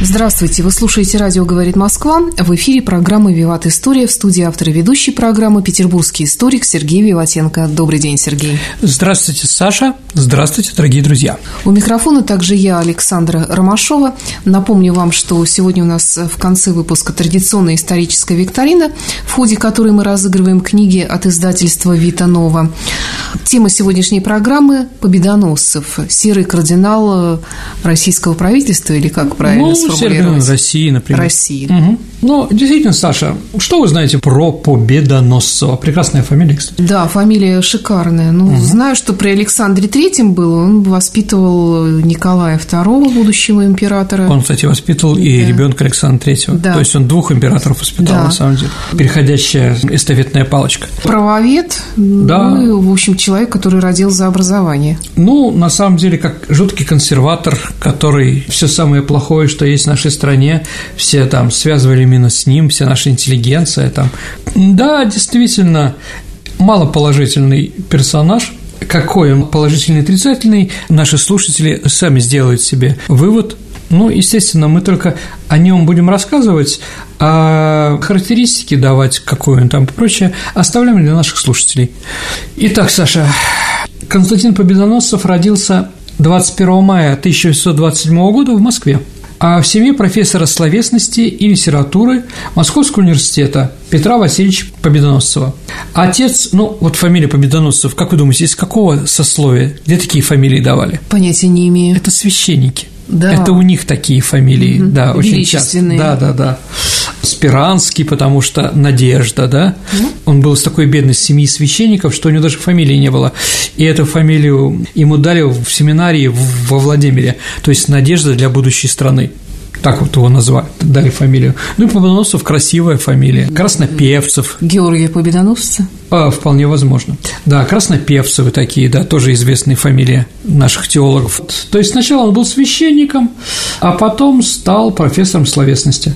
Здравствуйте, вы слушаете «Радио говорит Москва». В эфире программа «Виват История» в студии автора ведущей программы петербургский историк Сергей Виватенко. Добрый день, Сергей. Здравствуйте, Саша. Здравствуйте, дорогие друзья. У микрофона также я, Александра Ромашова. Напомню вам, что сегодня у нас в конце выпуска традиционная историческая викторина, в ходе которой мы разыгрываем книги от издательства «Вита Нова». Тема сегодняшней программы – победоносцев. Серый кардинал российского правительства, или как правильно ну, сформулировать? России, например. России. Угу. Ну, действительно, Саша, что вы знаете про Победоносцева? Прекрасная фамилия, кстати. Да, фамилия шикарная. Ну, угу. знаю, что при Александре Третьем был, он воспитывал Николая II, будущего императора. Он, кстати, воспитывал да. и ребенка Александра Третьего. Да. То есть он двух императоров воспитал, да. на самом деле. Переходящая эстафетная палочка. Правовед, да. ну, в общем, человек, который родил за образование. Ну, на самом деле, как жуткий консерватор, который все самое плохое, что есть в нашей стране, все там связывали именно с ним, вся наша интеллигенция там. Да, действительно, малоположительный персонаж, какой он положительный, отрицательный, наши слушатели сами сделают себе вывод. Ну, естественно, мы только о нем будем рассказывать, а характеристики давать, какой он там и прочее, оставляем для наших слушателей. Итак, Саша, Константин Победоносцев родился 21 мая 1627 года в Москве а в семье профессора словесности и литературы Московского университета Петра Васильевича Победоносцева. Отец, ну, вот фамилия Победоносцев, как вы думаете, из какого сословия? Где такие фамилии давали? Понятия не имею. Это священники. Да. Это у них такие фамилии, угу. да, очень часто. Да, да, да. Спиранский, потому что Надежда, да. Угу. Он был из такой бедной семьи священников, что у него даже фамилии не было. И эту фамилию ему дали в семинарии во Владимире, то есть Надежда для будущей страны так вот его назвали, дали фамилию. Ну и Победоносцев красивая фамилия. Краснопевцев. Георгия Победоносца? А, вполне возможно. Да, Краснопевцевы такие, да, тоже известные фамилии наших теологов. То есть сначала он был священником, а потом стал профессором словесности.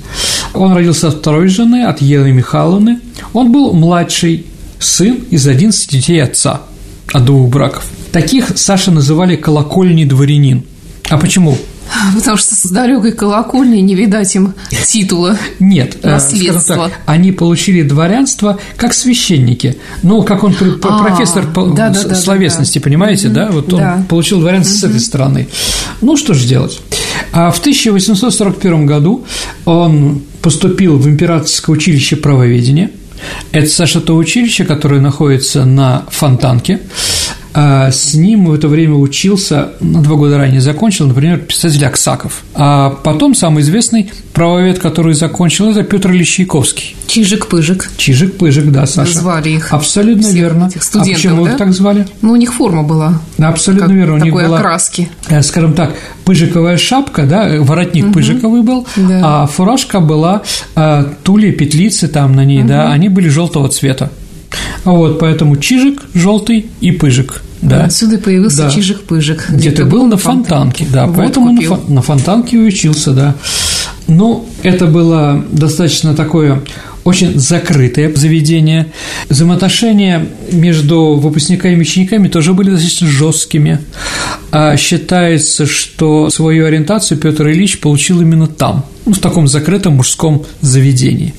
Он родился от второй жены, от Елены Михайловны. Он был младший сын из 11 детей отца от двух браков. Таких Саша называли колокольный дворянин. А почему? Потому что с далекой колокольни не видать им титула Нет, э, наследства. Так, они получили дворянство как священники. Ну, как он а, профессор да, да, да, словесности, да, понимаете, да? Вот он получил дворянство с этой стороны. Ну, что же делать? А в 1841 году он поступил в императорское училище правоведения. Это, Саша, то училище, которое находится на Фонтанке. А с ним в это время учился, на два года ранее закончил, например, писатель Аксаков. А потом самый известный правовед, который закончил, это Петр Ильич Чайковский. Чижик-пыжик. Чижик-пыжик, да, Саша. Звали их. Абсолютно верно. Этих студентов, а почему да? их так звали? Ну, у них форма была. Абсолютно как верно. У такой них была, окраски. Э, скажем так, пыжиковая шапка, да, воротник угу. пыжиковый был, да. а фуражка была а, тули, петлицы там на ней, угу. да, они были желтого цвета. Вот, поэтому чижик желтый и пыжик. Да. Отсюда появился да. чижик-пыжик. Где, Где ты был на фонтанке, да, вот поэтому купил. на, на фонтанке учился, да. Ну, это было достаточно такое очень закрытое заведение. Взаимоотношения между выпускниками и учениками тоже были достаточно жесткими. А считается, что свою ориентацию Петр Ильич получил именно там, ну, в таком закрытом мужском заведении.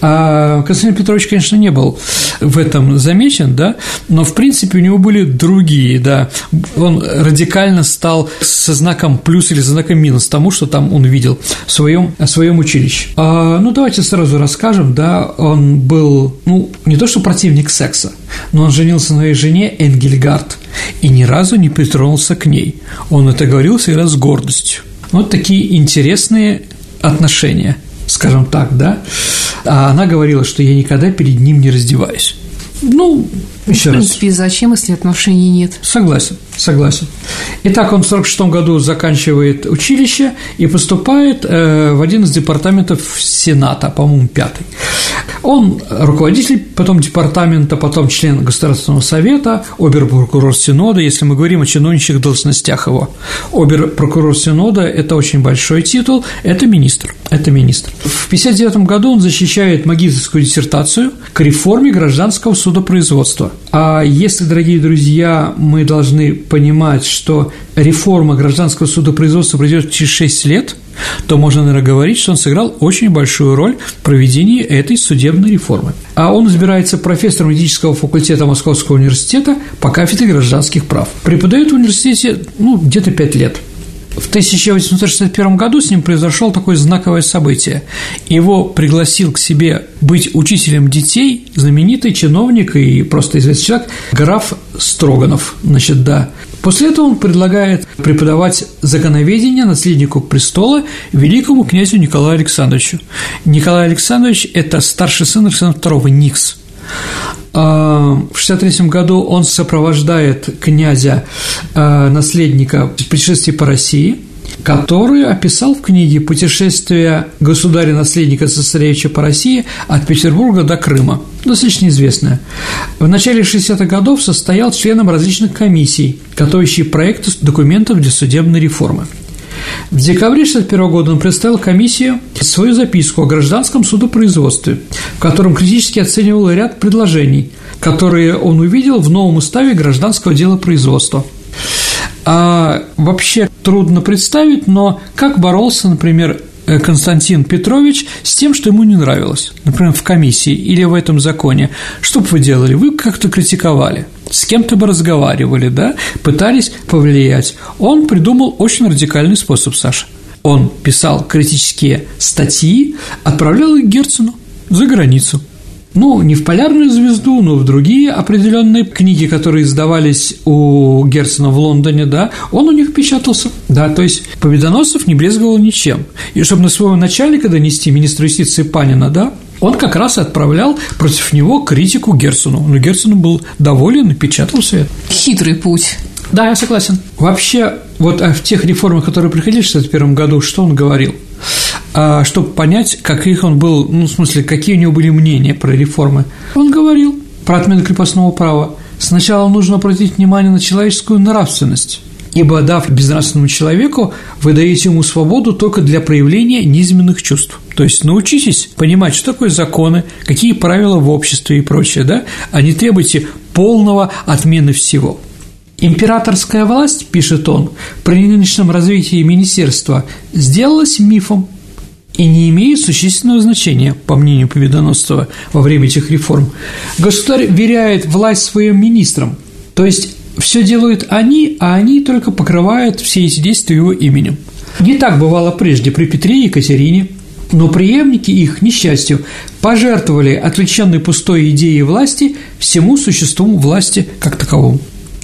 А Константин Петрович, конечно, не был в этом замечен, да, но, в принципе, у него были другие, да. Он радикально стал со знаком плюс или знаком минус тому, что там он видел в своем, в своем училище. А, ну, давайте сразу расскажем, да, он был, ну, не то что противник секса, но он женился на своей жене Энгельгард и ни разу не притронулся к ней. Он это говорил всегда с гордостью. Вот такие интересные отношения, скажем так, да. А она говорила, что я никогда перед ним не раздеваюсь. Ну, еще В принципе, раз. зачем, если отношений нет? Согласен, согласен. Итак, он в 1946 году заканчивает училище и поступает э, в один из департаментов Сената, по-моему, пятый. Он руководитель потом департамента, потом член Государственного совета, обер-прокурор Синода, если мы говорим о чиновничьих должностях его. Обер-прокурор Синода – это очень большой титул, это министр, это министр. В 1959 году он защищает магистрскую диссертацию к реформе гражданского судопроизводства. А если, дорогие друзья, мы должны понимать, что реформа гражданского судопроизводства пройдет через 6 лет, то можно, наверное, говорить, что он сыграл очень большую роль в проведении этой судебной реформы. А он избирается профессором юридического факультета Московского университета по кафедре гражданских прав. Преподает в университете ну, где-то 5 лет. В 1861 году с ним произошло такое знаковое событие. Его пригласил к себе быть учителем детей знаменитый чиновник и просто известный человек граф Строганов. Значит, да. После этого он предлагает преподавать законоведение наследнику престола великому князю Николаю Александровичу. Николай Александрович – это старший сын Александра II, Никс. А, в 1963 году он сопровождает князя, а, наследника в путешествии по России, который описал в книге «Путешествие государя-наследника цесаревича по России от Петербурга до Крыма», достаточно известное. В начале 60-х годов состоял членом различных комиссий, готовящих проекты документов для судебной реформы. В декабре 1961 года он представил комиссию свою записку о гражданском судопроизводстве, в котором критически оценивал ряд предложений, которые он увидел в новом уставе гражданского дела производства. А вообще трудно представить, но как боролся, например, Э, Константин Петрович с тем, что ему не нравилось, например, в комиссии или в этом законе. Что бы вы делали? Вы как-то критиковали, с кем-то бы разговаривали, да, пытались повлиять. Он придумал очень радикальный способ, Саша. Он писал критические статьи, отправлял их Герцену за границу – ну, не в «Полярную звезду», но в другие определенные книги, которые издавались у Герцена в Лондоне, да, он у них печатался, да, то есть Победоносцев не брезговал ничем. И чтобы на своего начальника донести, министра юстиции Панина, да, он как раз отправлял против него критику Герцену. Но Герцену был доволен и печатал это. Хитрый путь. Да, я согласен. Вообще, вот в тех реформах, которые приходили в 1961 году, что он говорил? А, чтобы понять, каких он был, ну, в смысле, какие у него были мнения про реформы. Он говорил про отмену крепостного права. Сначала нужно обратить внимание на человеческую нравственность, ибо, дав безнравственному человеку, вы даете ему свободу только для проявления низменных чувств. То есть научитесь понимать, что такое законы, какие правила в обществе и прочее, да, а не требуйте полного отмены всего. Императорская власть, пишет он, при нынешнем развитии министерства сделалась мифом, и не имеют существенного значения, по мнению Победоносцева, во время этих реформ. Государь веряет власть своим министрам, то есть все делают они, а они только покрывают все эти действия его именем. Не так бывало прежде при Петре и Екатерине, но преемники их, несчастью, пожертвовали отвлеченной пустой идеей власти всему существу власти как таковому.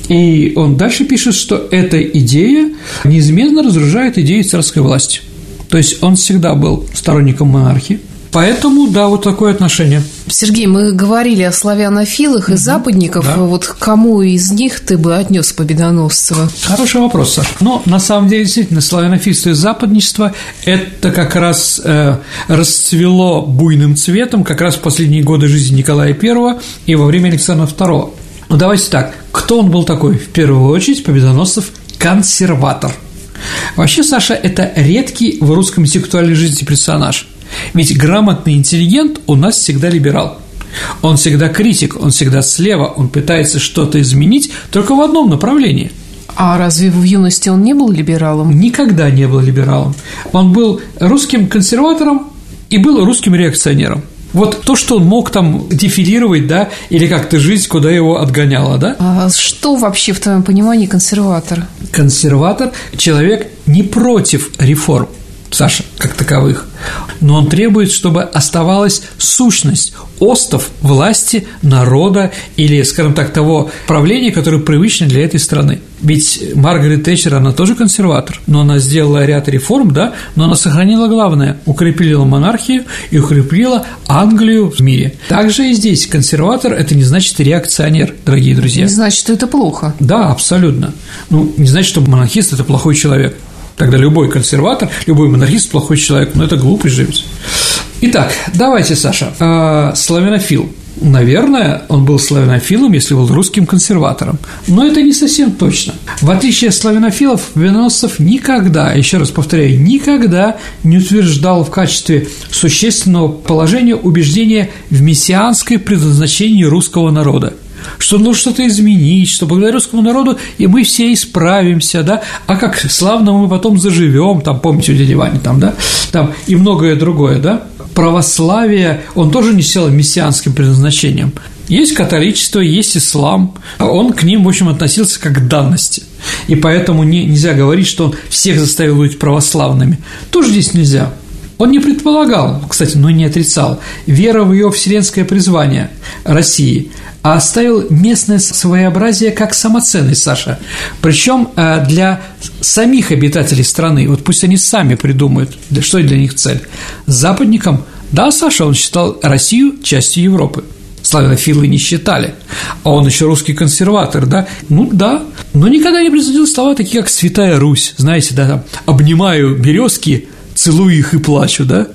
И он дальше пишет, что эта идея неизменно разоружает идею царской власти – то есть он всегда был сторонником монархии. Поэтому, да, вот такое отношение. Сергей, мы говорили о славянофилах и западников. Да. Вот кому из них ты бы отнес Победоносцева? Хороший вопрос, Саша. Но на самом деле, действительно, славянофильство и западничество – это как раз э, расцвело буйным цветом как раз в последние годы жизни Николая I и во время Александра II. Ну, давайте так. Кто он был такой? В первую очередь, Победоносцев – консерватор – Вообще, Саша – это редкий в русском интеллектуальной жизни персонаж. Ведь грамотный интеллигент у нас всегда либерал. Он всегда критик, он всегда слева, он пытается что-то изменить только в одном направлении – а разве в юности он не был либералом? Никогда не был либералом. Он был русским консерватором и был русским реакционером. Вот то, что он мог там дефилировать, да, или как-то жить, куда его отгоняло, да? А что вообще в твоем понимании консерватор? Консерватор – человек не против реформ, Саша, как таковых. Но он требует, чтобы оставалась сущность, остов власти народа или, скажем так, того правления, которое привычно для этой страны. Ведь Маргарет Тэтчер, она тоже консерватор, но она сделала ряд реформ, да, но она сохранила главное – укрепила монархию и укрепила Англию в мире. Также и здесь консерватор – это не значит реакционер, дорогие друзья. Не значит, что это плохо. Да, абсолютно. Ну, не значит, что монархист – это плохой человек. Тогда любой консерватор, любой монархист – плохой человек, но это глупость живет. Итак, давайте, Саша, э, славянофил. Наверное, он был славянофилом, если был русским консерватором. Но это не совсем точно. В отличие от славянофилов, Веносцев никогда, еще раз повторяю, никогда не утверждал в качестве существенного положения убеждения в мессианской предназначении русского народа что нужно что-то изменить, что благодаря русскому народу и мы все исправимся, да, а как славно мы потом заживем, там, помните, у дяди Вани, там, да, там, и многое другое, да, православие, он тоже не сел мессианским предназначением. Есть католичество, есть ислам, он к ним, в общем, относился как к данности. И поэтому не, нельзя говорить, что он всех заставил быть православными. Тоже здесь нельзя. Он не предполагал, кстати, но не отрицал, веры в ее вселенское призвание России, а оставил местное своеобразие как самоценность, Саша. Причем э, для самих обитателей страны, вот пусть они сами придумают, что для них цель. Западникам, да, Саша, он считал Россию частью Европы. Славянофилы не считали. А он еще русский консерватор, да? Ну да. Но никогда не произносил слова такие, как «Святая Русь», знаете, да, там, «обнимаю березки», целую их и плачу, да?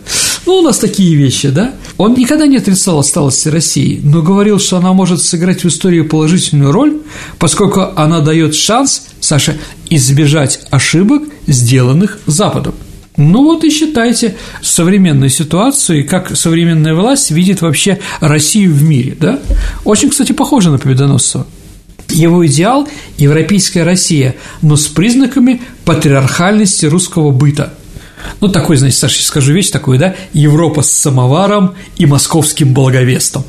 Ну, у нас такие вещи, да? Он никогда не отрицал осталости России, но говорил, что она может сыграть в истории положительную роль, поскольку она дает шанс, Саша, избежать ошибок, сделанных Западом. Ну вот и считайте современную ситуацию и как современная власть видит вообще Россию в мире, да? Очень, кстати, похоже на Победоносцева. Его идеал – европейская Россия, но с признаками патриархальности русского быта – ну, такой, значит, Саша, скажу вещь такую, да, Европа с самоваром и московским благовестом.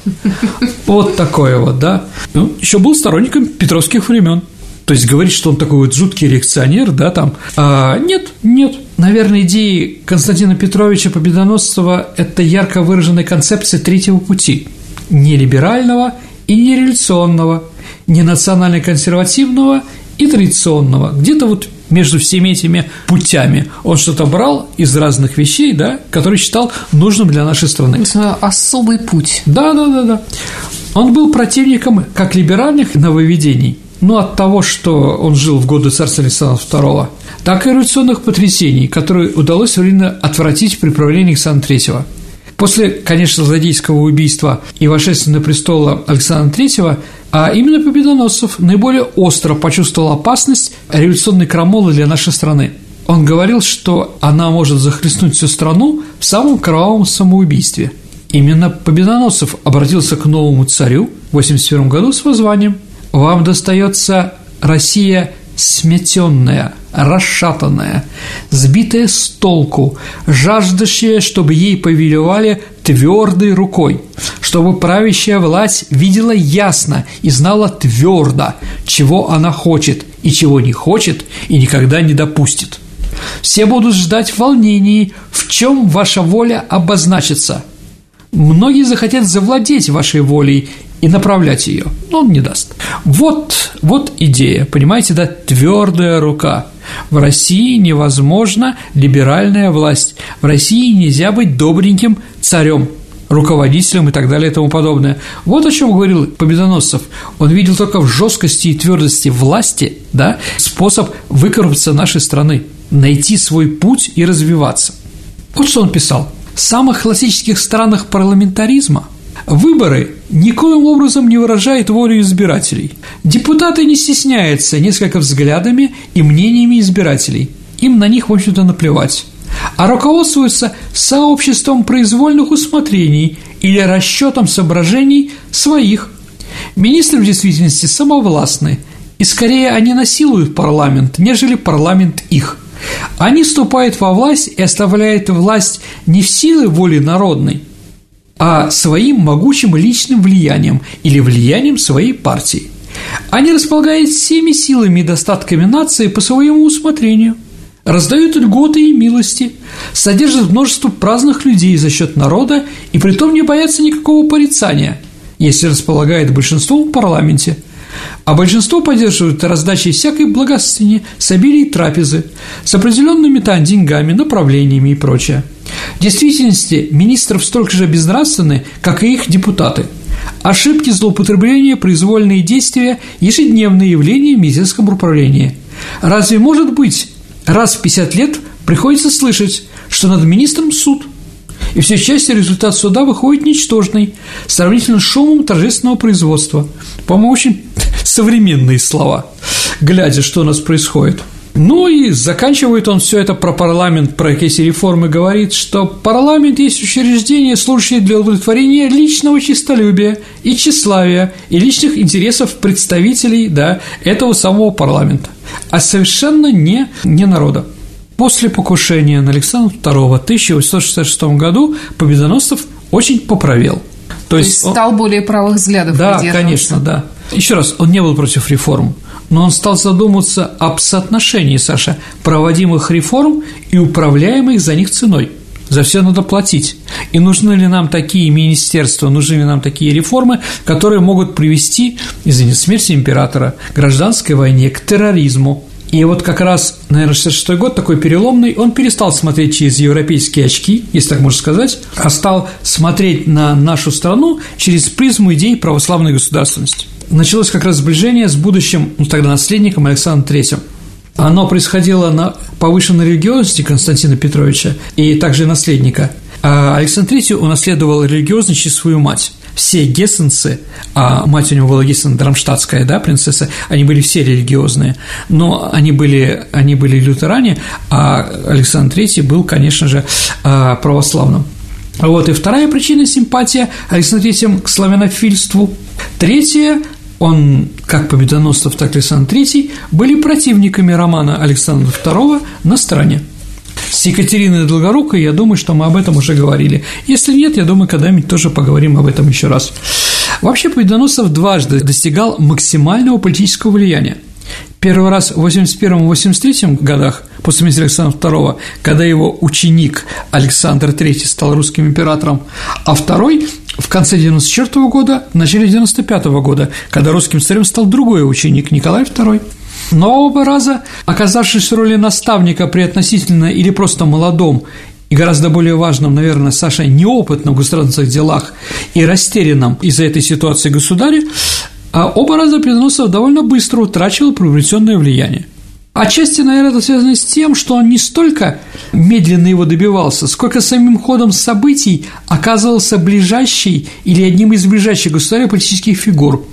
Вот такое вот, да. Ну, еще был сторонником петровских времен. То есть говорить, что он такой вот жуткий реакционер, да, там. А, нет, нет. Наверное, идеи Константина Петровича Победоносцева – это ярко выраженная концепция третьего пути – не либерального и не революционного, не национально-консервативного и традиционного, где-то вот между всеми этими путями. Он что-то брал из разных вещей, да, которые считал нужным для нашей страны. Особый путь. Да, да, да, да. Он был противником как либеральных нововведений, но от того, что он жил в годы царства Александра II, так и революционных потрясений, которые удалось временно отвратить при правлении Александра III. После, конечно, злодейского убийства и восшествия на престол Александра III а именно Победоносцев наиболее остро почувствовал опасность революционной крамолы для нашей страны. Он говорил, что она может захлестнуть всю страну в самом кровавом самоубийстве. Именно Победоносцев обратился к новому царю в 81 году с воззванием «Вам достается Россия сметенная, расшатанная, сбитая с толку, жаждущая, чтобы ей повелевали твердой рукой, чтобы правящая власть видела ясно и знала твердо, чего она хочет и чего не хочет и никогда не допустит. Все будут ждать в волнении, в чем ваша воля обозначится. Многие захотят завладеть вашей волей и направлять ее, но он не даст. Вот, вот идея, понимаете, да, твердая рука. В России невозможна либеральная власть. В России нельзя быть добреньким царем, руководителем и так далее и тому подобное. Вот о чем говорил Победоносцев. Он видел только в жесткости и твердости власти да, способ выкарабкаться нашей страны, найти свой путь и развиваться. Вот что он писал. В самых классических странах парламентаризма – Выборы никоим образом не выражают волю избирателей. Депутаты не стесняются несколько взглядами и мнениями избирателей. Им на них, в общем-то, наплевать. А руководствуются сообществом произвольных усмотрений или расчетом соображений своих. Министры в действительности самовластны, и скорее они насилуют парламент, нежели парламент их. Они вступают во власть и оставляют власть не в силы воли народной, а своим могучим личным влиянием или влиянием своей партии. Они располагают всеми силами и достатками нации по своему усмотрению. раздают льготы и милости, содержат множество праздных людей за счет народа и притом не боятся никакого порицания, если располагает большинство в парламенте – а большинство поддерживают раздачей всякой благостыни с обилием трапезы, с определенными там деньгами, направлениями и прочее. В действительности министров столько же безнравственны, как и их депутаты. Ошибки, злоупотребления, произвольные действия – ежедневные явления в медицинском управлении. Разве может быть, раз в 50 лет приходится слышать, что над министром суд – и все чаще результат суда выходит ничтожный, сравнительно с шумом торжественного производства. По-моему, очень современные слова, глядя, что у нас происходит. Ну и заканчивает он все это про парламент, про какие реформы, говорит, что парламент есть учреждение, служащее для удовлетворения личного честолюбия и тщеславия и личных интересов представителей да, этого самого парламента, а совершенно не, не народа. После покушения на Александра II в 1866 году Победоносцев очень поправил. То, То есть, стал он... более правых взглядов. Да, конечно, да. Еще раз, он не был против реформ, но он стал задумываться об соотношении, Саша, проводимых реформ и управляемых за них ценой. За все надо платить. И нужны ли нам такие министерства, нужны ли нам такие реформы, которые могут привести, извините, смерти императора, гражданской войне, к терроризму, и вот как раз, наверное, 66 год такой переломный, он перестал смотреть через европейские очки, если так можно сказать, а стал смотреть на нашу страну через призму идей православной государственности. Началось как раз сближение с будущим, ну, тогда наследником Александром III. Оно происходило на повышенной религиозности Константина Петровича и также наследника. А Александр III унаследовал религиозность через свою мать все гессенцы, а мать у него была Гессен Драмштадтская, да, принцесса, они были все религиозные, но они были, они были лютеране, а Александр III был, конечно же, а, православным. Вот, и вторая причина – симпатия Александра III к славянофильству. Третья он, как Победоносцев, так и Александр III, были противниками романа Александра II на стороне. С Екатериной Долгорукой, я думаю, что мы об этом уже говорили. Если нет, я думаю, когда-нибудь тоже поговорим об этом еще раз. Вообще Победоносцев дважды достигал максимального политического влияния. Первый раз в 81-83 годах, после смерти Александра II, когда его ученик Александр III стал русским императором, а второй в конце 94 года, в начале 95 года, когда русским царем стал другой ученик Николай II. Но оба раза, оказавшись в роли наставника при относительно или просто молодом и гораздо более важном, наверное, Саша, неопытном в государственных делах и растерянном из-за этой ситуации государе, а оба раза Петоносов довольно быстро утрачивал приобретенное влияние – Отчасти, наверное, это связано с тем, что он не столько медленно его добивался, сколько самим ходом событий оказывался ближайший или одним из ближайших государей политических фигур,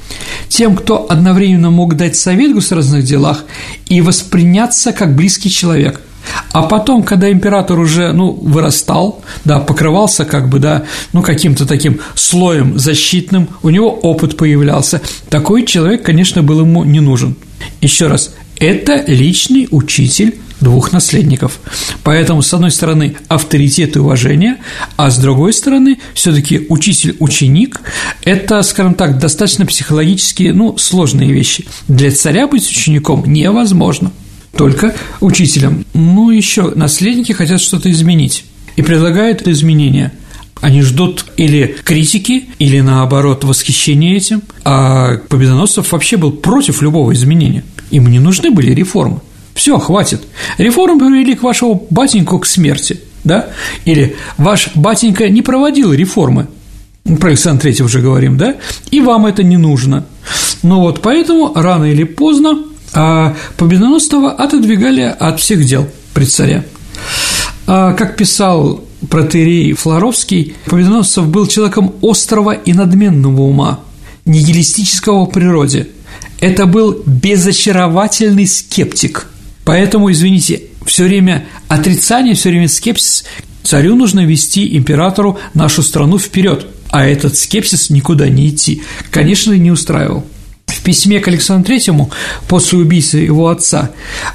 тем, кто одновременно мог дать совет в государственных делах и восприняться как близкий человек – а потом, когда император уже, ну, вырастал, да, покрывался как бы, да, ну, каким-то таким слоем защитным, у него опыт появлялся, такой человек, конечно, был ему не нужен. Еще раз, это личный учитель двух наследников. Поэтому, с одной стороны, авторитет и уважение, а с другой стороны, все таки учитель-ученик – это, скажем так, достаточно психологически, ну, сложные вещи. Для царя быть учеником невозможно, только учителем. Ну, еще наследники хотят что-то изменить и предлагают изменения – они ждут или критики, или наоборот восхищения этим, а Победоносцев вообще был против любого изменения. Им не нужны были реформы. Все, хватит. Реформы привели к вашему батеньку к смерти, да? Или ваш батенька не проводил реформы, про Александра Третьего уже говорим, да? И вам это не нужно. Но вот поэтому рано или поздно а Победоносцева отодвигали от всех дел при царе. А, как писал протеерей Флоровский, Победоносцев был человеком острого и надменного ума, нигилистического в природе – это был безочаровательный скептик. Поэтому, извините, все время отрицание, все время скепсис. Царю нужно вести императору нашу страну вперед, а этот скепсис никуда не идти, конечно, не устраивал. В письме к Александру Третьему после убийства его отца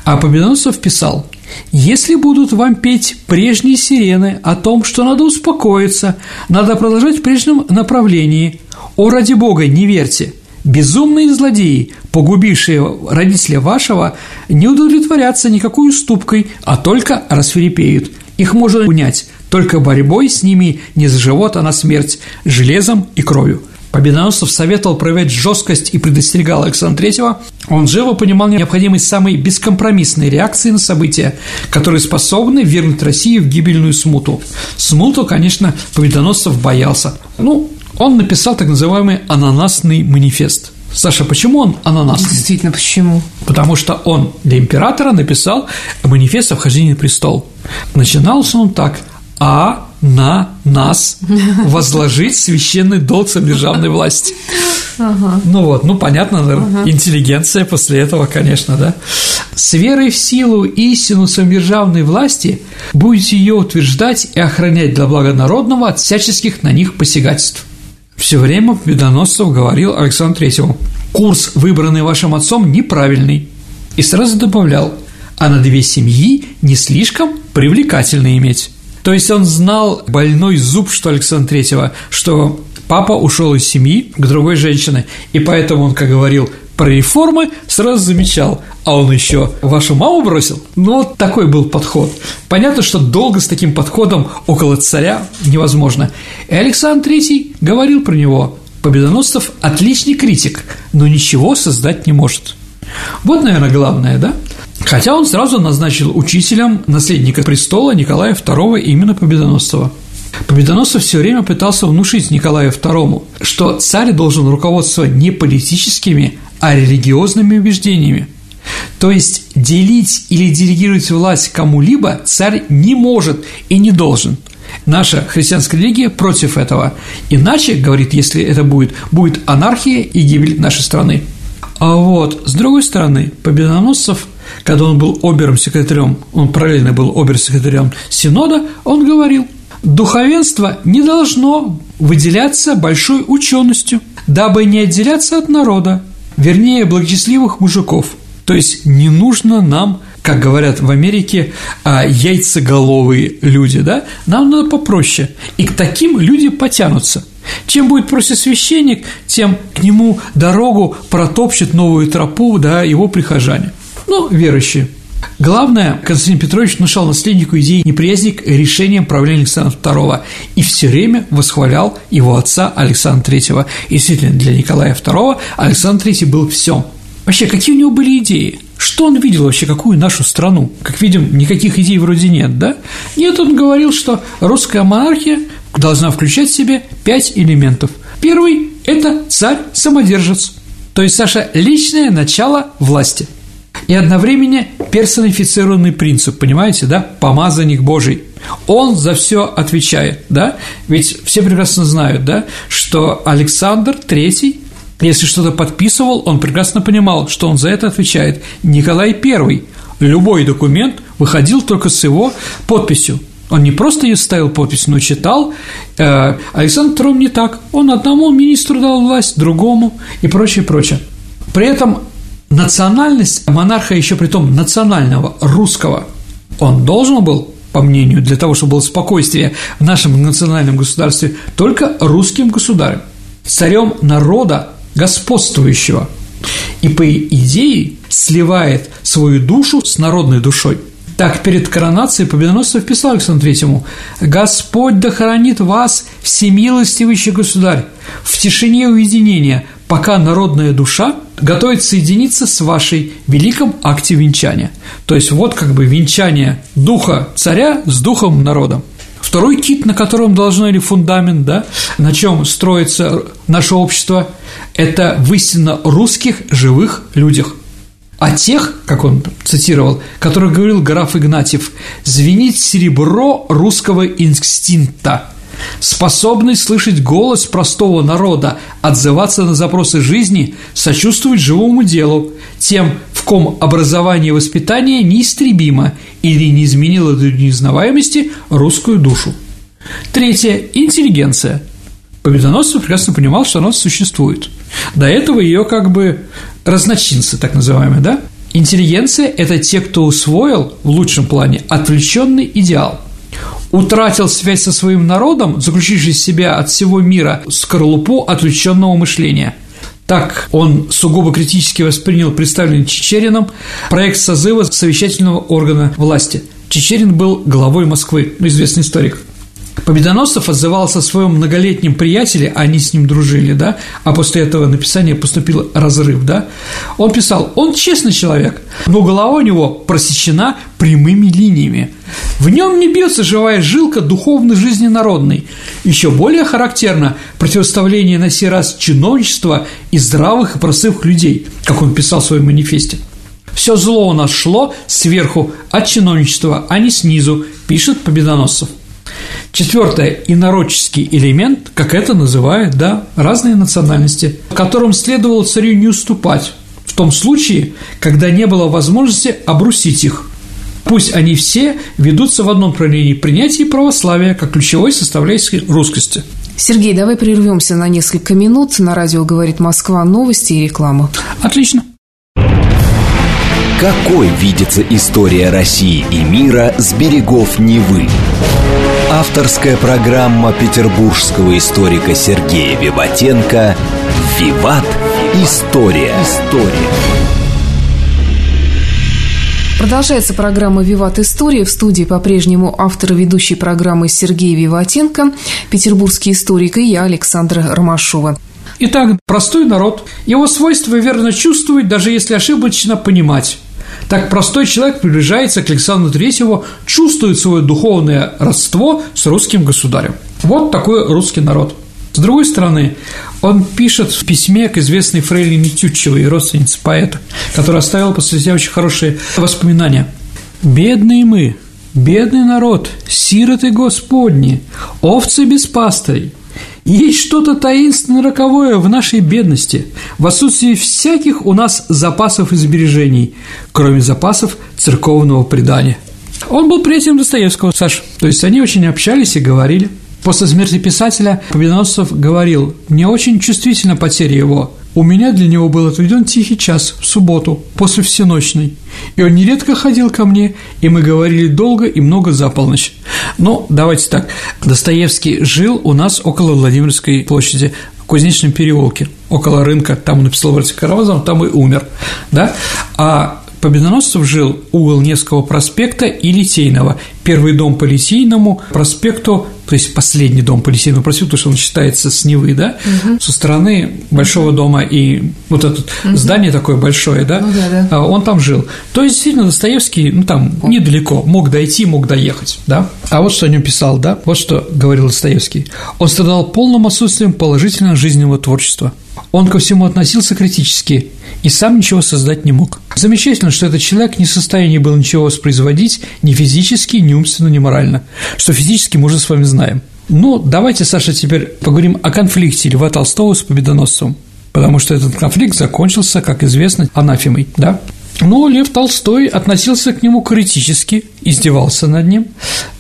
а Победоносцев писал «Если будут вам петь прежние сирены о том, что надо успокоиться, надо продолжать в прежнем направлении, о, ради Бога, не верьте, Безумные злодеи, погубившие родителя вашего, не удовлетворятся никакой уступкой, а только рассверепеют. Их можно унять только борьбой с ними не за живот, а на смерть, железом и кровью. Победоносцев советовал проявлять жесткость и предостерегал Александра III, он живо понимал необходимость самой бескомпромиссной реакции на события, которые способны вернуть Россию в гибельную смуту. Смуту, конечно, Победоносцев боялся. Ну, он написал так называемый «ананасный манифест». Саша, почему он ананас? Действительно, почему? Потому что он для императора написал манифест о вхождении на престол. Начинался он так а на нас возложить священный долг самодержавной власти. Ага. Ну вот, ну понятно, ага. интеллигенция после этого, конечно, да. С верой в силу истину самодержавной власти будете ее утверждать и охранять для блага народного от всяческих на них посягательств. Все время Победоносцев говорил Александру Третьему, курс, выбранный вашим отцом, неправильный. И сразу добавлял, а на две семьи не слишком привлекательно иметь. То есть он знал больной зуб, что Александра Третьего, что папа ушел из семьи к другой женщине, и поэтому он, как говорил, про реформы сразу замечал, а он еще вашу маму бросил? Ну, вот такой был подход. Понятно, что долго с таким подходом около царя невозможно. И Александр Третий говорил про него, Победоносцев – отличный критик, но ничего создать не может. Вот, наверное, главное, да? Хотя он сразу назначил учителем наследника престола Николая II именно Победоносцева. Победоносцев все время пытался внушить Николаю II, что царь должен руководствоваться не политическими, а религиозными убеждениями. То есть делить или делегировать власть кому-либо царь не может и не должен. Наша христианская религия против этого. Иначе, говорит, если это будет, будет анархия и гибель нашей страны. А вот, с другой стороны, Победоносцев – когда он был обером-секретарем, он параллельно был обер-секретарем Синода, он говорил, духовенство не должно выделяться большой ученостью, дабы не отделяться от народа, вернее, благочестливых мужиков. То есть не нужно нам как говорят в Америке, а, яйцеголовые люди, да, нам надо попроще. И к таким люди потянутся. Чем будет проще священник, тем к нему дорогу протопчет новую тропу, да, его прихожане ну, верующие. Главное, Константин Петрович внушал наследнику идеи неприязни к решениям правления Александра II и все время восхвалял его отца Александра III. И действительно, для Николая II Александр III был все. Вообще, какие у него были идеи? Что он видел вообще, какую нашу страну? Как видим, никаких идей вроде нет, да? Нет, он говорил, что русская монархия должна включать в себе пять элементов. Первый – это царь-самодержец, то есть, Саша, личное начало власти – и одновременно персонифицированный принцип, понимаете, да, помазанник Божий. Он за все отвечает, да, ведь все прекрасно знают, да, что Александр III, если что-то подписывал, он прекрасно понимал, что он за это отвечает. Николай I, любой документ выходил только с его подписью. Он не просто ее ставил подпись, но читал. Э, Александр II не так. Он одному министру дал власть, другому и прочее, прочее. При этом национальность монарха, еще при том национального, русского, он должен был по мнению, для того, чтобы было спокойствие в нашем национальном государстве, только русским государем, царем народа, господствующего, и по идее сливает свою душу с народной душой. Так перед коронацией победоносцев писал Александру Третьему «Господь да хранит вас, всемилостивейший государь, в тишине уединения, пока народная душа готовит соединиться с вашей великом акте венчания. То есть вот как бы венчание духа царя с духом народа. Второй кит, на котором должно или фундамент, да, на чем строится наше общество, это в истинно русских живых людях. А тех, как он цитировал, которых говорил граф Игнатьев, звенит серебро русского инстинкта – способный слышать голос простого народа, отзываться на запросы жизни, сочувствовать живому делу, тем, в ком образование и воспитание неистребимо или не изменило до неузнаваемости русскую душу. Третье – интеллигенция. Победоносцев прекрасно понимал, что она существует. До этого ее как бы разночинцы, так называемые, да? Интеллигенция – это те, кто усвоил, в лучшем плане, отвлеченный идеал – утратил связь со своим народом, заключивший себя от всего мира скорлупу отвлеченного мышления. Так он сугубо критически воспринял представленный Чечерином проект созыва совещательного органа власти. Чечерин был главой Москвы, известный историк. Победоносцев отзывался о своем многолетнем приятеле, они с ним дружили, да, а после этого написания поступил разрыв, да, он писал, он честный человек, но голова у него просечена прямыми линиями. В нем не бьется живая жилка духовной жизни народной. Еще более характерно противоставление на сей раз чиновничества и здравых и простых людей, как он писал в своем манифесте. Все зло у нас шло сверху от чиновничества, а не снизу, пишет Победоносцев. Четвертое – инородческий элемент, как это называют, да, разные национальности, которым следовало царю не уступать, в том случае, когда не было возможности обрусить их. Пусть они все ведутся в одном направлении принятия православия как ключевой составляющей русскости. Сергей, давай прервемся на несколько минут. На радио говорит Москва новости и реклама. Отлично. Какой видится история России и мира с берегов Невы? Авторская программа петербургского историка Сергея Виватенко «Виват. История». История. Продолжается программа «Виват История». В студии по-прежнему автор ведущей программы Сергей Виватенко, петербургский историк и я, Александра Ромашова. Итак, простой народ. Его свойства верно чувствовать, даже если ошибочно понимать. Так простой человек приближается к Александру Третьему, чувствует свое духовное родство с русским государем. Вот такой русский народ. С другой стороны, он пишет в письме к известной Фрейлине Тютчевой, родственнице поэта, которая оставила после себя очень хорошие воспоминания. «Бедные мы, бедный народ, сироты Господни, овцы без пастырей, есть что-то таинственно роковое в нашей бедности, в отсутствии всяких у нас запасов и сбережений, кроме запасов церковного предания. Он был приятелем Достоевского, Саш, то есть они очень общались и говорили. После смерти писателя Победоносцев говорил, «Мне очень чувствительна потеря его. У меня для него был отведен тихий час в субботу, после всеночной, и он нередко ходил ко мне, и мы говорили долго и много за полночь. Ну, давайте так, Достоевский жил у нас около Владимирской площади, в Кузнечном переулке, около рынка, там он написал «Братья Карамазов», там и умер, да, а Победоносцев жил угол Невского проспекта и Литейного. Первый дом по Литейному проспекту, то есть последний дом по Литейному проспекту, потому что он считается с Невы, да, угу. со стороны Большого дома и вот это угу. здание такое большое, да, ну, да, да, он там жил. То есть, действительно, Достоевский, ну, там недалеко, мог дойти, мог доехать, да. А вот что о нем писал, да, вот что говорил Достоевский. Он страдал полным отсутствием положительного жизненного творчества. Он ко всему относился критически и сам ничего создать не мог. Замечательно, что этот человек не в состоянии был ничего воспроизводить ни физически, ни умственно, ни морально, что физически мы уже с вами знаем. Ну, давайте, Саша, теперь поговорим о конфликте Льва Толстого с Победоносцем, потому что этот конфликт закончился, как известно, анафемой, да? Но Лев Толстой относился к нему критически, издевался над ним.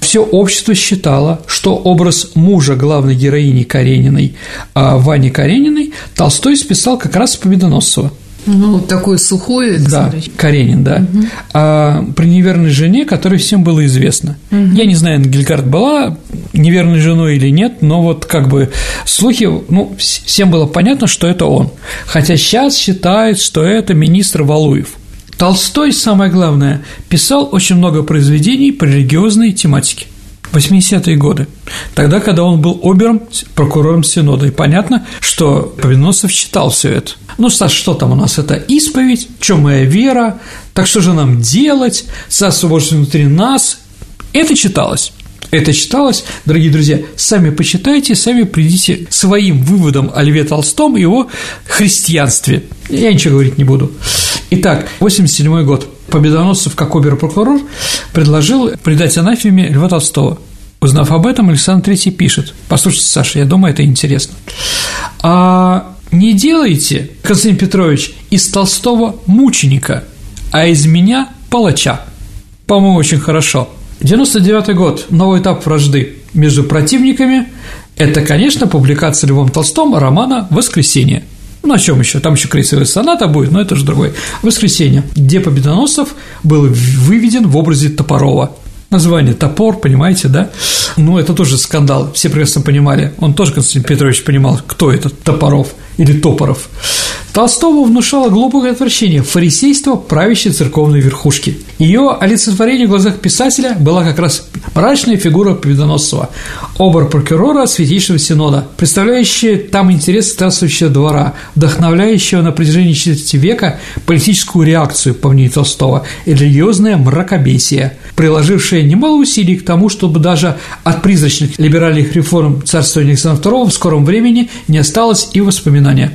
Все общество считало, что образ мужа главной героини Карениной, а Вани Карениной, Толстой списал как раз с Победоносцева. Ну, такой сухой Да, Каренин, да. Угу. А при неверной жене, которой всем было известно. Угу. Я не знаю, Гильгард была неверной женой или нет, но вот как бы слухи, ну, всем было понятно, что это он. Хотя сейчас считают, что это министр Валуев. Толстой, самое главное, писал очень много произведений по религиозной тематике. 80-е годы, тогда, когда он был обером, прокурором Синода. И понятно, что Победоносцев читал все это. Ну, Саш, что там у нас? Это исповедь, чем моя вера, так что же нам делать, царство Божье внутри нас. Это читалось. Это читалось, дорогие друзья, сами почитайте, сами придите своим выводом о Льве Толстом и его христианстве. Я ничего говорить не буду. Итак, 87 год. Победоносцев, как обер-прокурор, предложил предать анафеме Льва Толстого. Узнав об этом, Александр III пишет. Послушайте, Саша, я думаю, это интересно. А не делайте, Константин Петрович, из Толстого мученика, а из меня палача. По-моему, очень хорошо. 99 год, новый этап вражды между противниками – это, конечно, публикация Львом Толстом романа «Воскресенье». Ну, о чем еще? Там еще крейсовая соната будет, но это же другой. «Воскресенье», где Победоносцев был выведен в образе Топорова. Название «Топор», понимаете, да? Ну, это тоже скандал, все прекрасно понимали. Он тоже, Константин Петрович, понимал, кто этот Топоров или Топоров. Толстого внушало глубокое отвращение фарисейства правящей церковной верхушки. Ее олицетворение в глазах писателя была как раз мрачная фигура Победоносцева, обр прокурора Святейшего Синода, представляющая там интерес здравствующего двора, вдохновляющего на протяжении четверти века политическую реакцию, по мнению Толстого, и религиозное мракобесие, приложившее немало усилий к тому, чтобы даже от призрачных либеральных реформ царствования Александра II в скором времени не осталось и воспоминания.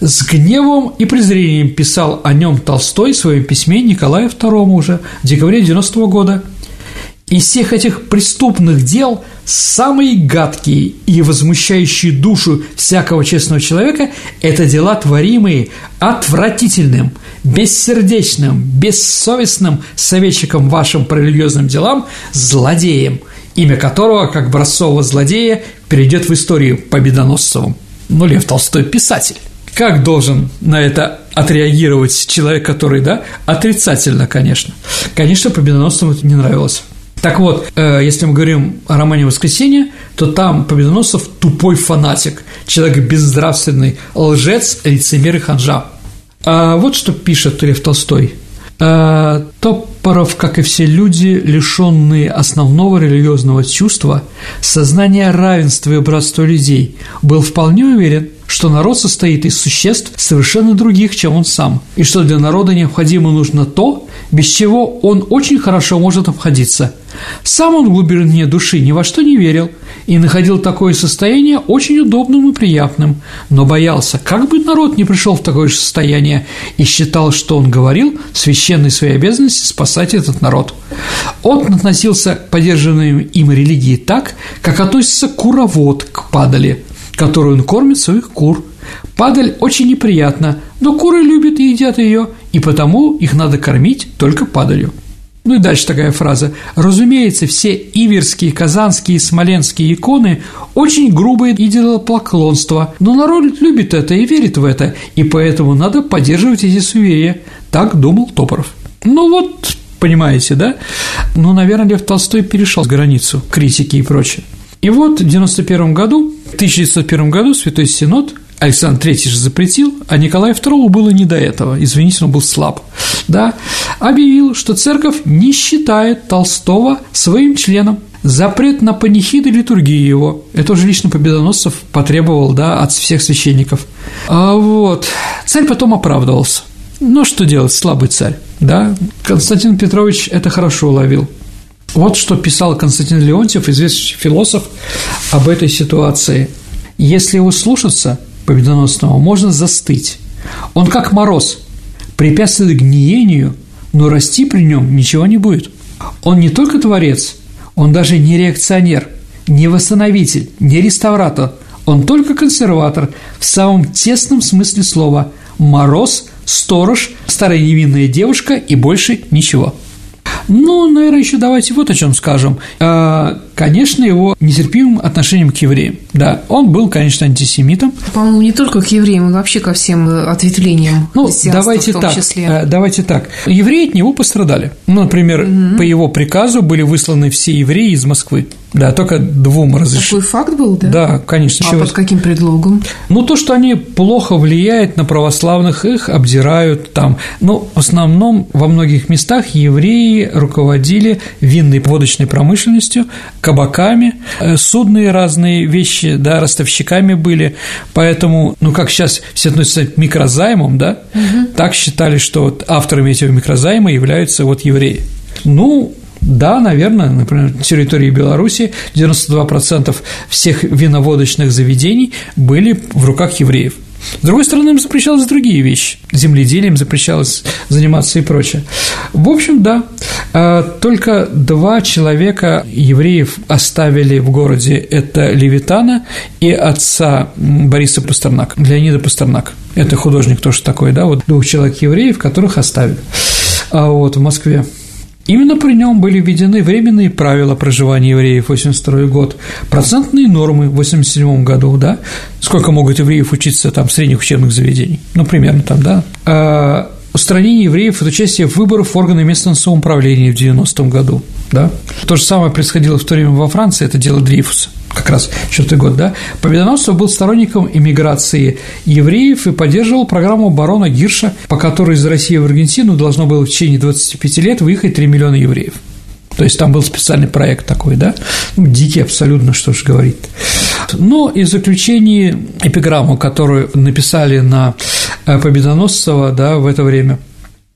С гневом и презрением писал о нем Толстой в своем письме Николаю II уже в декабре 90 -го года. Из всех этих преступных дел самые гадкие и возмущающие душу всякого честного человека – это дела, творимые отвратительным, бессердечным, бессовестным советчиком вашим по религиозным делам – злодеем, имя которого, как образцового злодея, перейдет в историю победоносцевым. Ну, Лев Толстой – писатель. Как должен на это отреагировать человек, который, да, отрицательно, конечно. Конечно, Победоносцеву это не нравилось. Так вот, э, если мы говорим о романе «Воскресенье», то там Победоносцев – тупой фанатик, человек безнравственный, лжец, лицемер и ханжа. А вот что пишет Лев Толстой. «Э, Топоров, как и все люди, лишенные основного религиозного чувства, сознания равенства и братства людей, был вполне уверен, что народ состоит из существ совершенно других, чем он сам, и что для народа необходимо нужно то, без чего он очень хорошо может обходиться. Сам он в глубине души ни во что не верил и находил такое состояние очень удобным и приятным, но боялся, как бы народ не пришел в такое же состояние, и считал, что он говорил священной своей обязанности спасать этот народ. Он относился к поддержанной им религии так, как относится куровод к падали – которую он кормит своих кур. Падаль очень неприятна, но куры любят и едят ее, и потому их надо кормить только падалью. Ну и дальше такая фраза. Разумеется, все иверские, казанские смоленские иконы очень грубое идолопоклонство, но народ любит это и верит в это, и поэтому надо поддерживать эти суеверия. Так думал Топоров. Ну вот, понимаете, да? Ну, наверное, Лев Толстой перешел границу критики и прочее. И вот в 91 году, в 1901 году Святой Синод Александр III же запретил, а Николаю II было не до этого, извините, он был слаб, да, объявил, что церковь не считает Толстого своим членом, запрет на панихиды литургии его. Это уже лично Победоносцев потребовал, да, от всех священников. А вот. Царь потом оправдывался. Ну, что делать, слабый царь, да? Константин Петрович это хорошо уловил. Вот что писал Константин Леонтьев, известный философ, об этой ситуации. Если его слушаться, победоносного, можно застыть. Он как мороз, препятствует гниению, но расти при нем ничего не будет. Он не только творец, он даже не реакционер, не восстановитель, не реставратор, он только консерватор в самом тесном смысле слова – мороз, сторож, старая невинная девушка и больше ничего – ну, наверное, еще давайте вот о чем скажем. А, конечно, его нетерпимым отношением к евреям. Да, он был, конечно, антисемитом. По-моему, не только к евреям, а вообще ко всем э, ответвлениям. Ну, давайте так. Числе. Э, давайте так. Евреи от него пострадали. Ну, например, угу. по его приказу были высланы все евреи из Москвы. Да, только двум разрешили. Такой факт был, да? Да, конечно. А под каким предлогом? Ну, то, что они плохо влияют на православных, их обдирают там. Но в основном во многих местах евреи руководили винной водочной промышленностью, кабаками, э, судные разные вещи, да, ростовщиками были. Поэтому, ну, как сейчас все относятся к микрозаймам, да, угу. так считали, что вот авторами этого микрозайма являются вот евреи. Ну, да, наверное, например, на территории Беларуси 92% всех виноводочных заведений были в руках евреев. С другой стороны, им запрещалось другие вещи. Земледелием запрещалось заниматься и прочее. В общем, да, а, только два человека евреев оставили в городе. Это Левитана и отца Бориса Пастернака, Леонида Пастернака. Это художник тоже такой, да, вот двух человек евреев, которых оставили. А вот в Москве. Именно при нем были введены временные правила проживания евреев в 82 год, процентные нормы в 87 году, да, сколько могут евреев учиться там в средних учебных заведений, ну, примерно там, да, а устранение евреев от участия в выборах в органы местного самоуправления в 90 году, да. То же самое происходило в то время во Франции, это дело Дрейфуса как раз четвертый год, да, Победоносцев был сторонником иммиграции евреев и поддерживал программу барона Гирша, по которой из России в Аргентину должно было в течение 25 лет выехать 3 миллиона евреев. То есть там был специальный проект такой, да? Ну, дикий абсолютно, что же говорит. Но из заключений эпиграмму, которую написали на э, Победоносцева, да, в это время.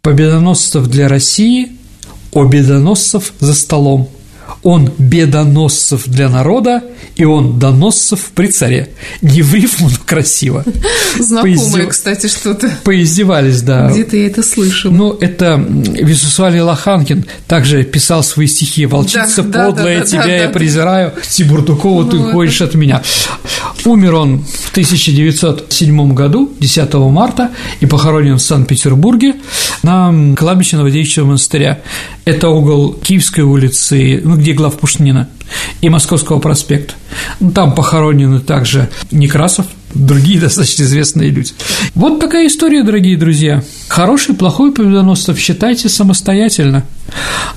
Победоносцев для России, обедоносцев за столом – он бедоносцев для народа, и он доносцев при царе. Не в рифму, но красиво. Знакомое, Поиздев... кстати, что-то. Поиздевались, да. Где-то я это слышал. Ну, это Вячеслав Лоханкин также писал свои стихи «Волчица да, подлая, да, да, тебя да, я да, презираю, Тибурдукова, ну, ты уходишь от меня». Умер он в 1907 году, 10 марта, и похоронен в Санкт-Петербурге на кладбище Новодевичьего монастыря. Это угол Киевской улицы, ну, где глав Пушнина, и Московского проспекта. Ну, там похоронены также Некрасов, другие достаточно известные люди. Вот такая история, дорогие друзья. Хороший, плохой Победоносцев считайте самостоятельно.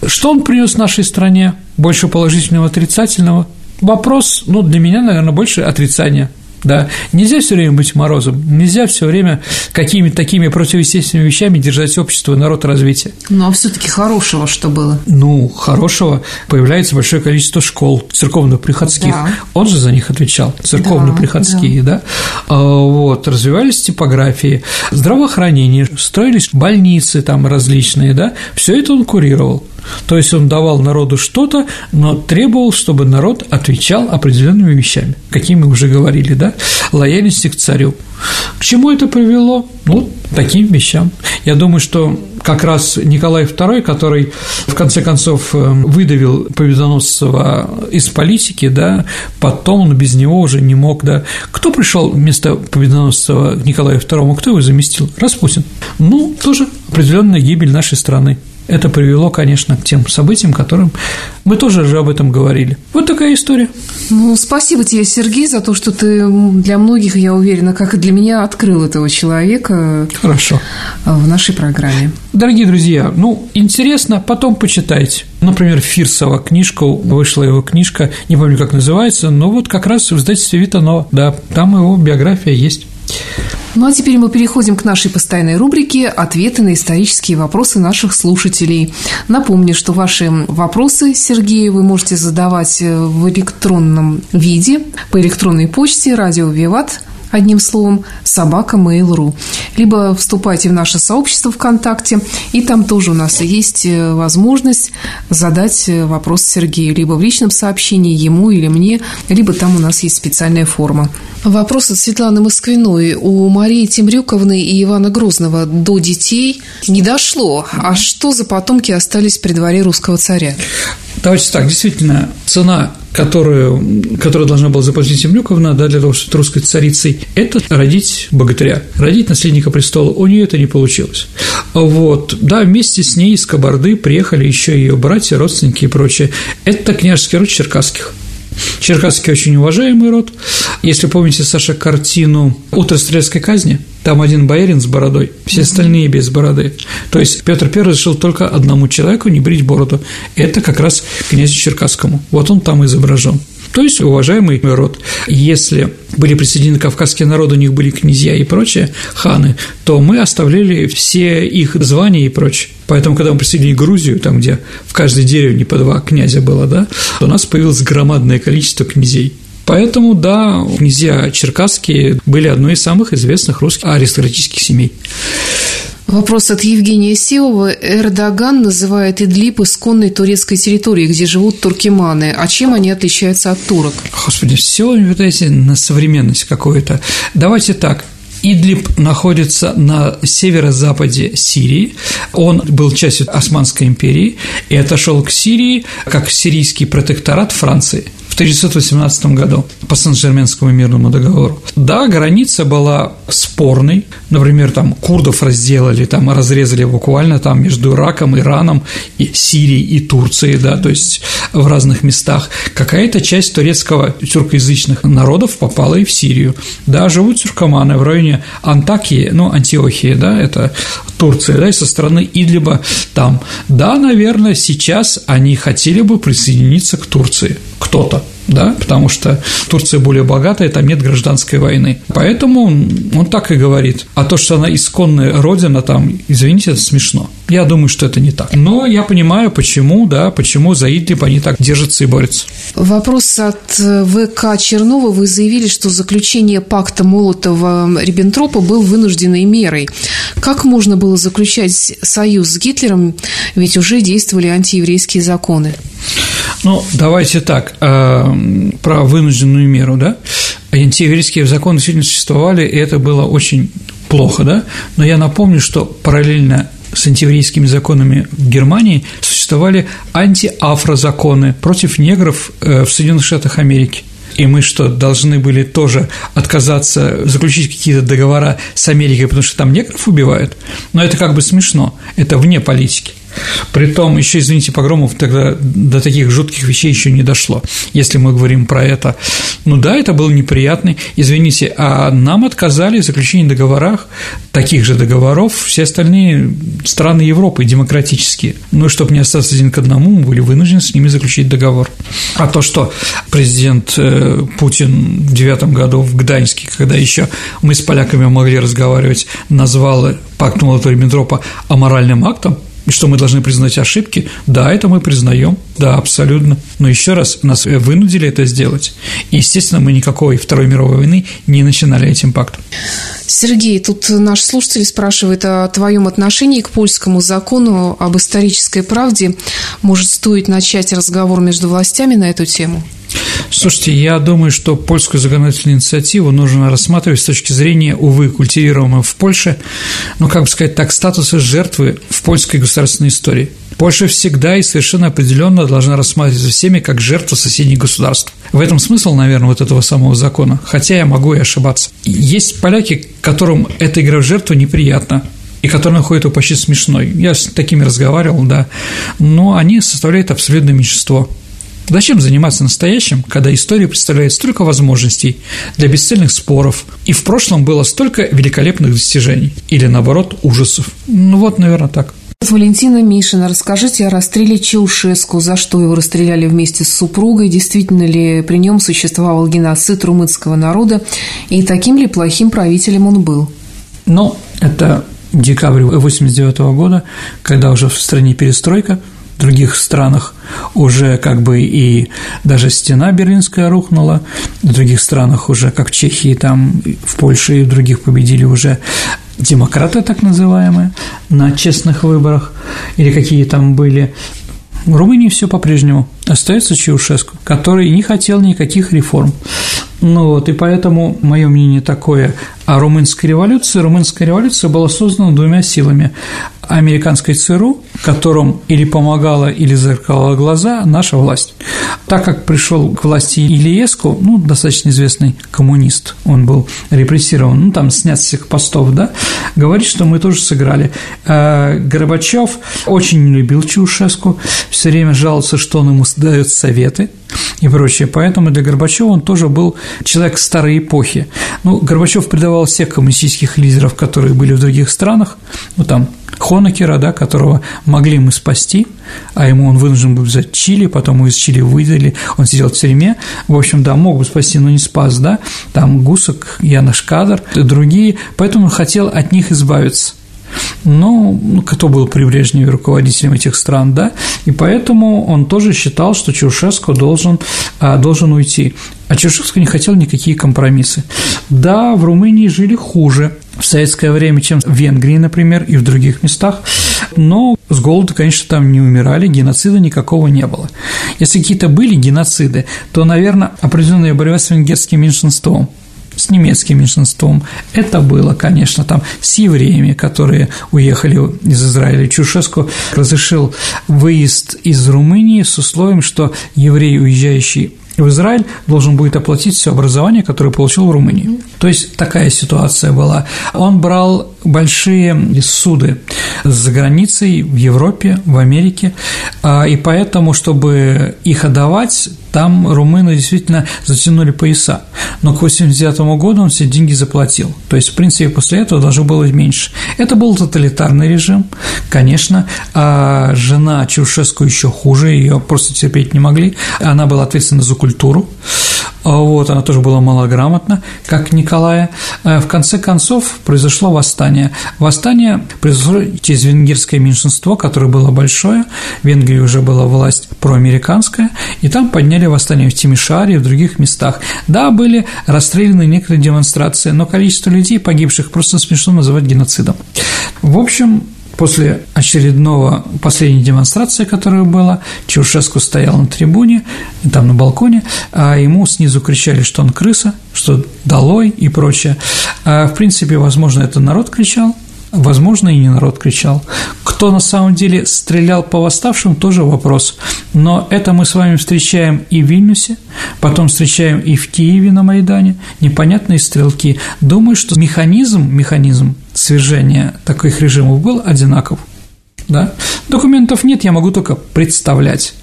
Что он принес нашей стране? Больше положительного, отрицательного? Вопрос, ну, для меня, наверное, больше отрицания – да. Нельзя все время быть морозом, нельзя все время какими-то такими противоестественными вещами держать общество и народ развития. Ну, а все таки хорошего что было? Ну, хорошего появляется большое количество школ церковно-приходских. Да. Он же за них отвечал, церковно-приходские, да. да. А, вот, развивались типографии, здравоохранение, строились больницы там различные, да, все это он курировал. То есть он давал народу что-то, но требовал, чтобы народ отвечал определенными вещами, какими мы уже говорили, да, лояльности к царю. К чему это привело? Ну, таким вещам. Я думаю, что как раз Николай II, который в конце концов э, выдавил Победоносцева из политики, да, потом он без него уже не мог, да. Кто пришел вместо Победоносцева к Николаю II, кто его заместил? Распутин. Ну, тоже определенная гибель нашей страны это привело, конечно, к тем событиям, которым мы тоже же об этом говорили. Вот такая история. Ну, спасибо тебе, Сергей, за то, что ты для многих, я уверена, как и для меня, открыл этого человека. Хорошо. В нашей программе. Дорогие друзья, ну, интересно, потом почитайте. Например, Фирсова книжка, вышла его книжка, не помню, как называется, но вот как раз в издательстве Витано, да, там его биография есть. Ну а теперь мы переходим к нашей постоянной рубрике «Ответы на исторические вопросы наших слушателей». Напомню, что ваши вопросы, Сергей, вы можете задавать в электронном виде по электронной почте радио «Виват» одним словом, собака Mail.ru. Либо вступайте в наше сообщество ВКонтакте, и там тоже у нас есть э, возможность задать э, вопрос Сергею, либо в личном сообщении ему или мне, либо там у нас есть специальная форма. Вопрос от Светланы Москвиной. У Марии Темрюковны и Ивана Грозного до детей не дошло. А что за потомки остались при дворе русского царя? Давайте так, действительно, цена которую, которая должна была заплатить Темрюковна да, для того, чтобы стать русской царицей, это родить богатыря, родить наследника престола. У нее это не получилось. Вот, да, вместе с ней из Кабарды приехали еще ее братья, родственники и прочее. Это княжеский род черкасских. Черкасский очень уважаемый род. Если помните, Саша, картину «Утро стрельской казни», там один боярин с бородой, все остальные без бороды. То есть Петр I решил только одному человеку не брить бороду. Это как раз князю Черкасскому. Вот он там изображен. То есть уважаемый род. Если были присоединены кавказские народы, у них были князья и прочее, ханы, то мы оставляли все их звания и прочее. Поэтому, когда мы присоединили Грузию, там, где в каждой деревне по два князя было, да, то у нас появилось громадное количество князей. Поэтому, да, князья черкасские были одной из самых известных русских аристократических семей. Вопрос от Евгения Силова. Эрдоган называет Идлиб исконной турецкой территорией, где живут туркеманы. А чем они отличаются от турок? Господи, все вы пытаетесь на современность какую-то. Давайте так. Идлиб находится на северо-западе Сирии. Он был частью Османской империи и отошел к Сирии как сирийский протекторат Франции 1918 году по Сан-Жерменскому мирному договору. Да, граница была спорной, например, там курдов разделали, там разрезали буквально там между Ираком, Ираном, и Сирией и Турцией, да, то есть в разных местах. Какая-то часть турецкого тюркоязычных народов попала и в Сирию. Да, живут тюркоманы в районе Антакии, ну, Антиохии, да, это Турция, да, и со стороны Идлиба там. Да, наверное, сейчас они хотели бы присоединиться к Турции, кто-то, да, потому что Турция более богатая, там нет гражданской войны. Поэтому он так и говорит. А то, что она исконная родина, там, извините, это смешно. Я думаю, что это не так. Но я понимаю, почему, да, почему за Идлиб они так держатся и борются. Вопрос от э, ВК Чернова. Вы заявили, что заключение пакта Молотова-Риббентропа был вынужденной мерой. Как можно было заключать союз с Гитлером, ведь уже действовали антиеврейские законы? Ну, давайте так, э, про вынужденную меру, да, антиеврейские законы действительно существовали, и это было очень плохо, да, но я напомню, что параллельно с антиеврейскими законами в Германии существовали антиафрозаконы против негров э, в Соединенных Штатах Америки. И мы что, должны были тоже отказаться, заключить какие-то договора с Америкой, потому что там негров убивают? Но это как бы смешно, это вне политики. Притом, еще, извините, погромов тогда до таких жутких вещей еще не дошло, если мы говорим про это. Ну да, это было неприятно, извините, а нам отказали в заключении договорах, таких же договоров, все остальные страны Европы демократические. Ну, чтобы не остаться один к одному, мы были вынуждены с ними заключить договор. А то, что президент э, Путин в девятом году в Гданьске, когда еще мы с поляками могли разговаривать, назвал пакт Молотова-Риббентропа аморальным актом, и что мы должны признать ошибки, да, это мы признаем, да, абсолютно. Но еще раз, нас вынудили это сделать. И, естественно, мы никакой Второй мировой войны не начинали этим пактом. Сергей, тут наш слушатель спрашивает о твоем отношении к польскому закону об исторической правде. Может, стоит начать разговор между властями на эту тему? Слушайте, я думаю, что польскую законодательную инициативу нужно рассматривать с точки зрения, увы, культивируемой в Польше, ну, как бы сказать так, статуса жертвы в польской государственной истории. Польша всегда и совершенно определенно должна рассматриваться всеми как жертва соседних государств. В этом смысл, наверное, вот этого самого закона, хотя я могу и ошибаться. Есть поляки, которым эта игра в жертву неприятна, и которые находят его почти смешной. Я с такими разговаривал, да, но они составляют абсолютное меньшинство. Зачем заниматься настоящим, когда история представляет столько возможностей для бесцельных споров, и в прошлом было столько великолепных достижений, или наоборот, ужасов? Ну вот, наверное, так. Валентина Мишина, расскажите о расстреле Чаушеску, за что его расстреляли вместе с супругой, действительно ли при нем существовал геноцид румынского народа, и таким ли плохим правителем он был? Ну, это декабрь 89 года, когда уже в стране перестройка – других странах уже как бы и даже стена берлинская рухнула, в других странах уже, как в Чехии, там, в Польше и в других победили уже демократы так называемые на честных выборах, или какие там были. В Румынии все по-прежнему. Остается Чаушеску, который не хотел никаких реформ. Ну вот, и поэтому мое мнение такое о румынской революции. Румынская революция была создана двумя силами американской ЦРУ, которым или помогала, или закрывала глаза наша власть. Так как пришел к власти Ильеску, ну, достаточно известный коммунист, он был репрессирован, ну, там снят с всех постов, да, говорит, что мы тоже сыграли. А Горбачев очень не любил Чаушеску, все время жаловался, что он ему дает советы и прочее, поэтому для Горбачева он тоже был человек старой эпохи. Ну, Горбачев предавал всех коммунистических лидеров, которые были в других странах, ну, там, Хонекера, да, которого могли мы спасти, а ему он вынужден был взять Чили, потом его из Чили выдали, он сидел в тюрьме, в общем, да, мог бы спасти, но не спас, да, там Гусок, Янош Кадр и другие, поэтому он хотел от них избавиться – ну, кто был при руководителем этих стран, да, и поэтому он тоже считал, что Чаушеску должен, а, должен уйти. А Чаушеску не хотел никакие компромиссы. Да, в Румынии жили хуже в советское время, чем в Венгрии, например, и в других местах, но с голода, конечно, там не умирали, геноцида никакого не было. Если какие-то были геноциды, то, наверное, определенная борьба с венгерским меньшинством – с немецким меньшинством. Это было, конечно, там с евреями, которые уехали из Израиля. Чушеску разрешил выезд из Румынии с условием, что еврей, уезжающий в Израиль, должен будет оплатить все образование, которое получил в Румынии. То есть такая ситуация была. Он брал большие суды за границей, в Европе, в Америке, а, и поэтому, чтобы их отдавать, там румыны действительно затянули пояса. Но к 1989 году он все деньги заплатил. То есть, в принципе, после этого должно было меньше. Это был тоталитарный режим, конечно. А жена Чаушеску еще хуже, ее просто терпеть не могли. Она была ответственна за культуру. А вот, она тоже была малограмотна, как Николая. Э, в конце концов произошло восстание. Восстание произошло через венгерское меньшинство, которое было большое. В Венгрии уже была власть проамериканская, и там подняли восстание в Тимишаре и в других местах. Да, были расстреляны некоторые демонстрации, но количество людей, погибших, просто смешно называть геноцидом. В общем, После очередного последней демонстрации, которая была, Чаушеску стоял на трибуне, там на балконе, а ему снизу кричали, что он крыса, что долой и прочее. А, в принципе, возможно, это народ кричал, Возможно, и не народ кричал. Кто на самом деле стрелял по восставшим, тоже вопрос. Но это мы с вами встречаем и в Вильнюсе, потом встречаем и в Киеве на Майдане, непонятные стрелки. Думаю, что механизм, механизм свержения таких режимов был одинаков – да? Документов нет, я могу только представлять.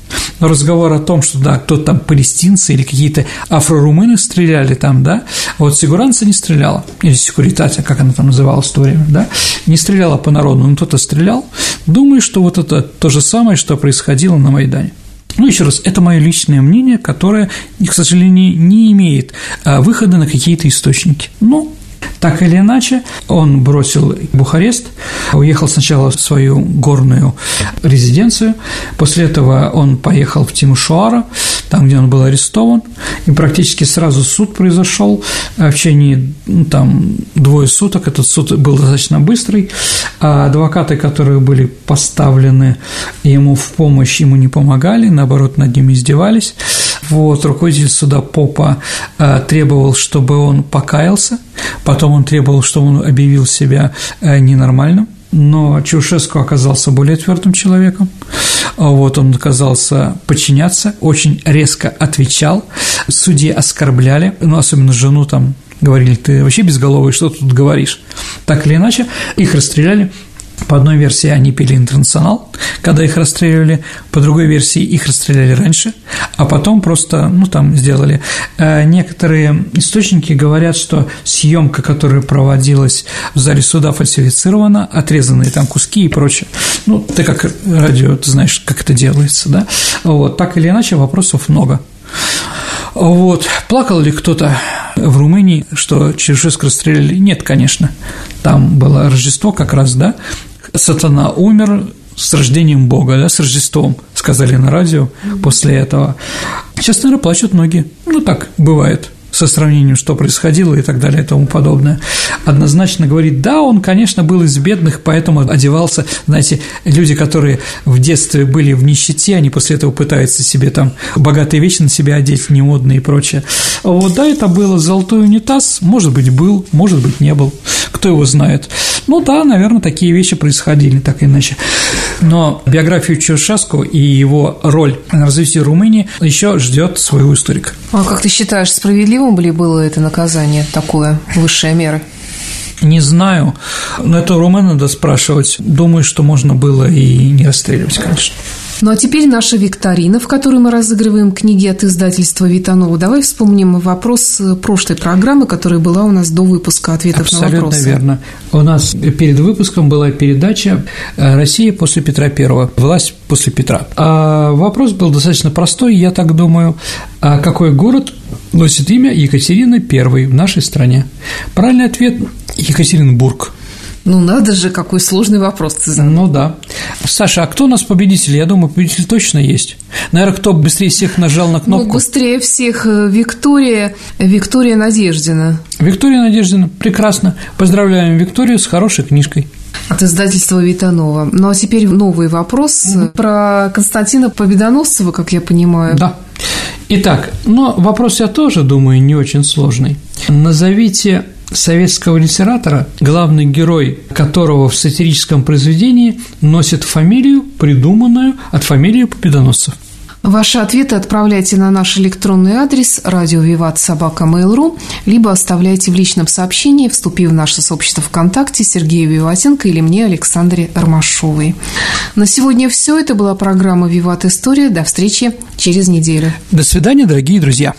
Но разговор о том, что, да, кто-то там палестинцы или какие-то афрорумыны стреляли там, да, вот Сигуранца не стреляла, или Секуритатя, как она там называлась в то время, да, не стреляла по народу, но кто-то стрелял. Думаю, что вот это то же самое, что происходило на Майдане. Ну, еще раз, это мое личное мнение, которое, к сожалению, не имеет а, выхода на какие-то источники. Ну, так или иначе, он бросил Бухарест, уехал сначала в свою горную резиденцию, после этого он поехал в Тимушуара, там, где он был арестован, и практически сразу суд произошел э, в течение ну, там, двое суток, этот суд был достаточно быстрый, а адвокаты, которые были поставлены ему в помощь, ему не помогали, наоборот, над ним издевались, вот, руководитель суда Попа э, требовал, чтобы он покаялся, потом он требовал, чтобы он объявил себя э, ненормальным, но Чаушеску оказался более твердым человеком. Вот он оказался подчиняться, очень резко отвечал, судьи оскорбляли, ну, особенно жену там говорили, ты вообще безголовый, что тут говоришь? Так или иначе, их расстреляли, по одной версии они пили «Интернационал», когда их расстреливали, по другой версии их расстреляли раньше, а потом просто, ну, там сделали. Э, некоторые источники говорят, что съемка, которая проводилась в зале суда, фальсифицирована, отрезанные там куски и прочее. Ну, ты как радио, ты знаешь, как это делается, да? Вот, так или иначе, вопросов много. Вот. Плакал ли кто-то в Румынии, что Чешеск расстреляли? Нет, конечно. Там было Рождество как раз, да, сатана умер с рождением Бога, да, с Рождеством, сказали на радио после этого. Сейчас, наверное, плачут многие. Ну, так бывает со сравнением, что происходило и так далее и тому подобное, однозначно говорит, да, он, конечно, был из бедных, поэтому одевался, знаете, люди, которые в детстве были в нищете, они после этого пытаются себе там богатые вещи на себя одеть, немодные и прочее. Вот, да, это было золотой унитаз, может быть, был, может быть, не был, кто его знает. Ну да, наверное, такие вещи происходили, так иначе. Но биографию Чаушеску и его роль на развитии Румынии еще ждет своего историка. А как ты считаешь, справедливым ли было это наказание, такое, высшая мера? Не знаю, но это Румы надо спрашивать. Думаю, что можно было и не расстреливать, конечно. Ну а теперь наша викторина, в которой мы разыгрываем книги от издательства Витанова. Давай вспомним вопрос прошлой программы, которая была у нас до выпуска ответов Абсолютно на вопросы. Абсолютно верно. У нас перед выпуском была передача э, «Россия после Петра I. Власть после Петра». А вопрос был достаточно простой, я так думаю. А какой город носит имя Екатерины I в нашей стране? Правильный ответ – Екатеринбург. Ну, надо же, какой сложный вопрос ты задал. Ну, да. Саша, а кто у нас победитель? Я думаю, победитель точно есть. Наверное, кто быстрее всех нажал на кнопку? Ну, быстрее всех э, Виктория, Виктория Надеждина. Виктория Надеждина, прекрасно. Поздравляем Викторию с хорошей книжкой. От издательства Витанова. Ну, а теперь новый вопрос угу. про Константина Победоносцева, как я понимаю. Да. Итак, но вопрос я тоже думаю не очень сложный. Назовите советского литератора, главный герой которого в сатирическом произведении носит фамилию, придуманную от фамилии победоносцев. Ваши ответы отправляйте на наш электронный адрес радио Виват Собака Mail.ru, либо оставляйте в личном сообщении, вступив в наше сообщество ВКонтакте Сергею Виватенко или мне, Александре Ромашовой. На сегодня все. Это была программа «Виват История». До встречи через неделю. До свидания, дорогие друзья.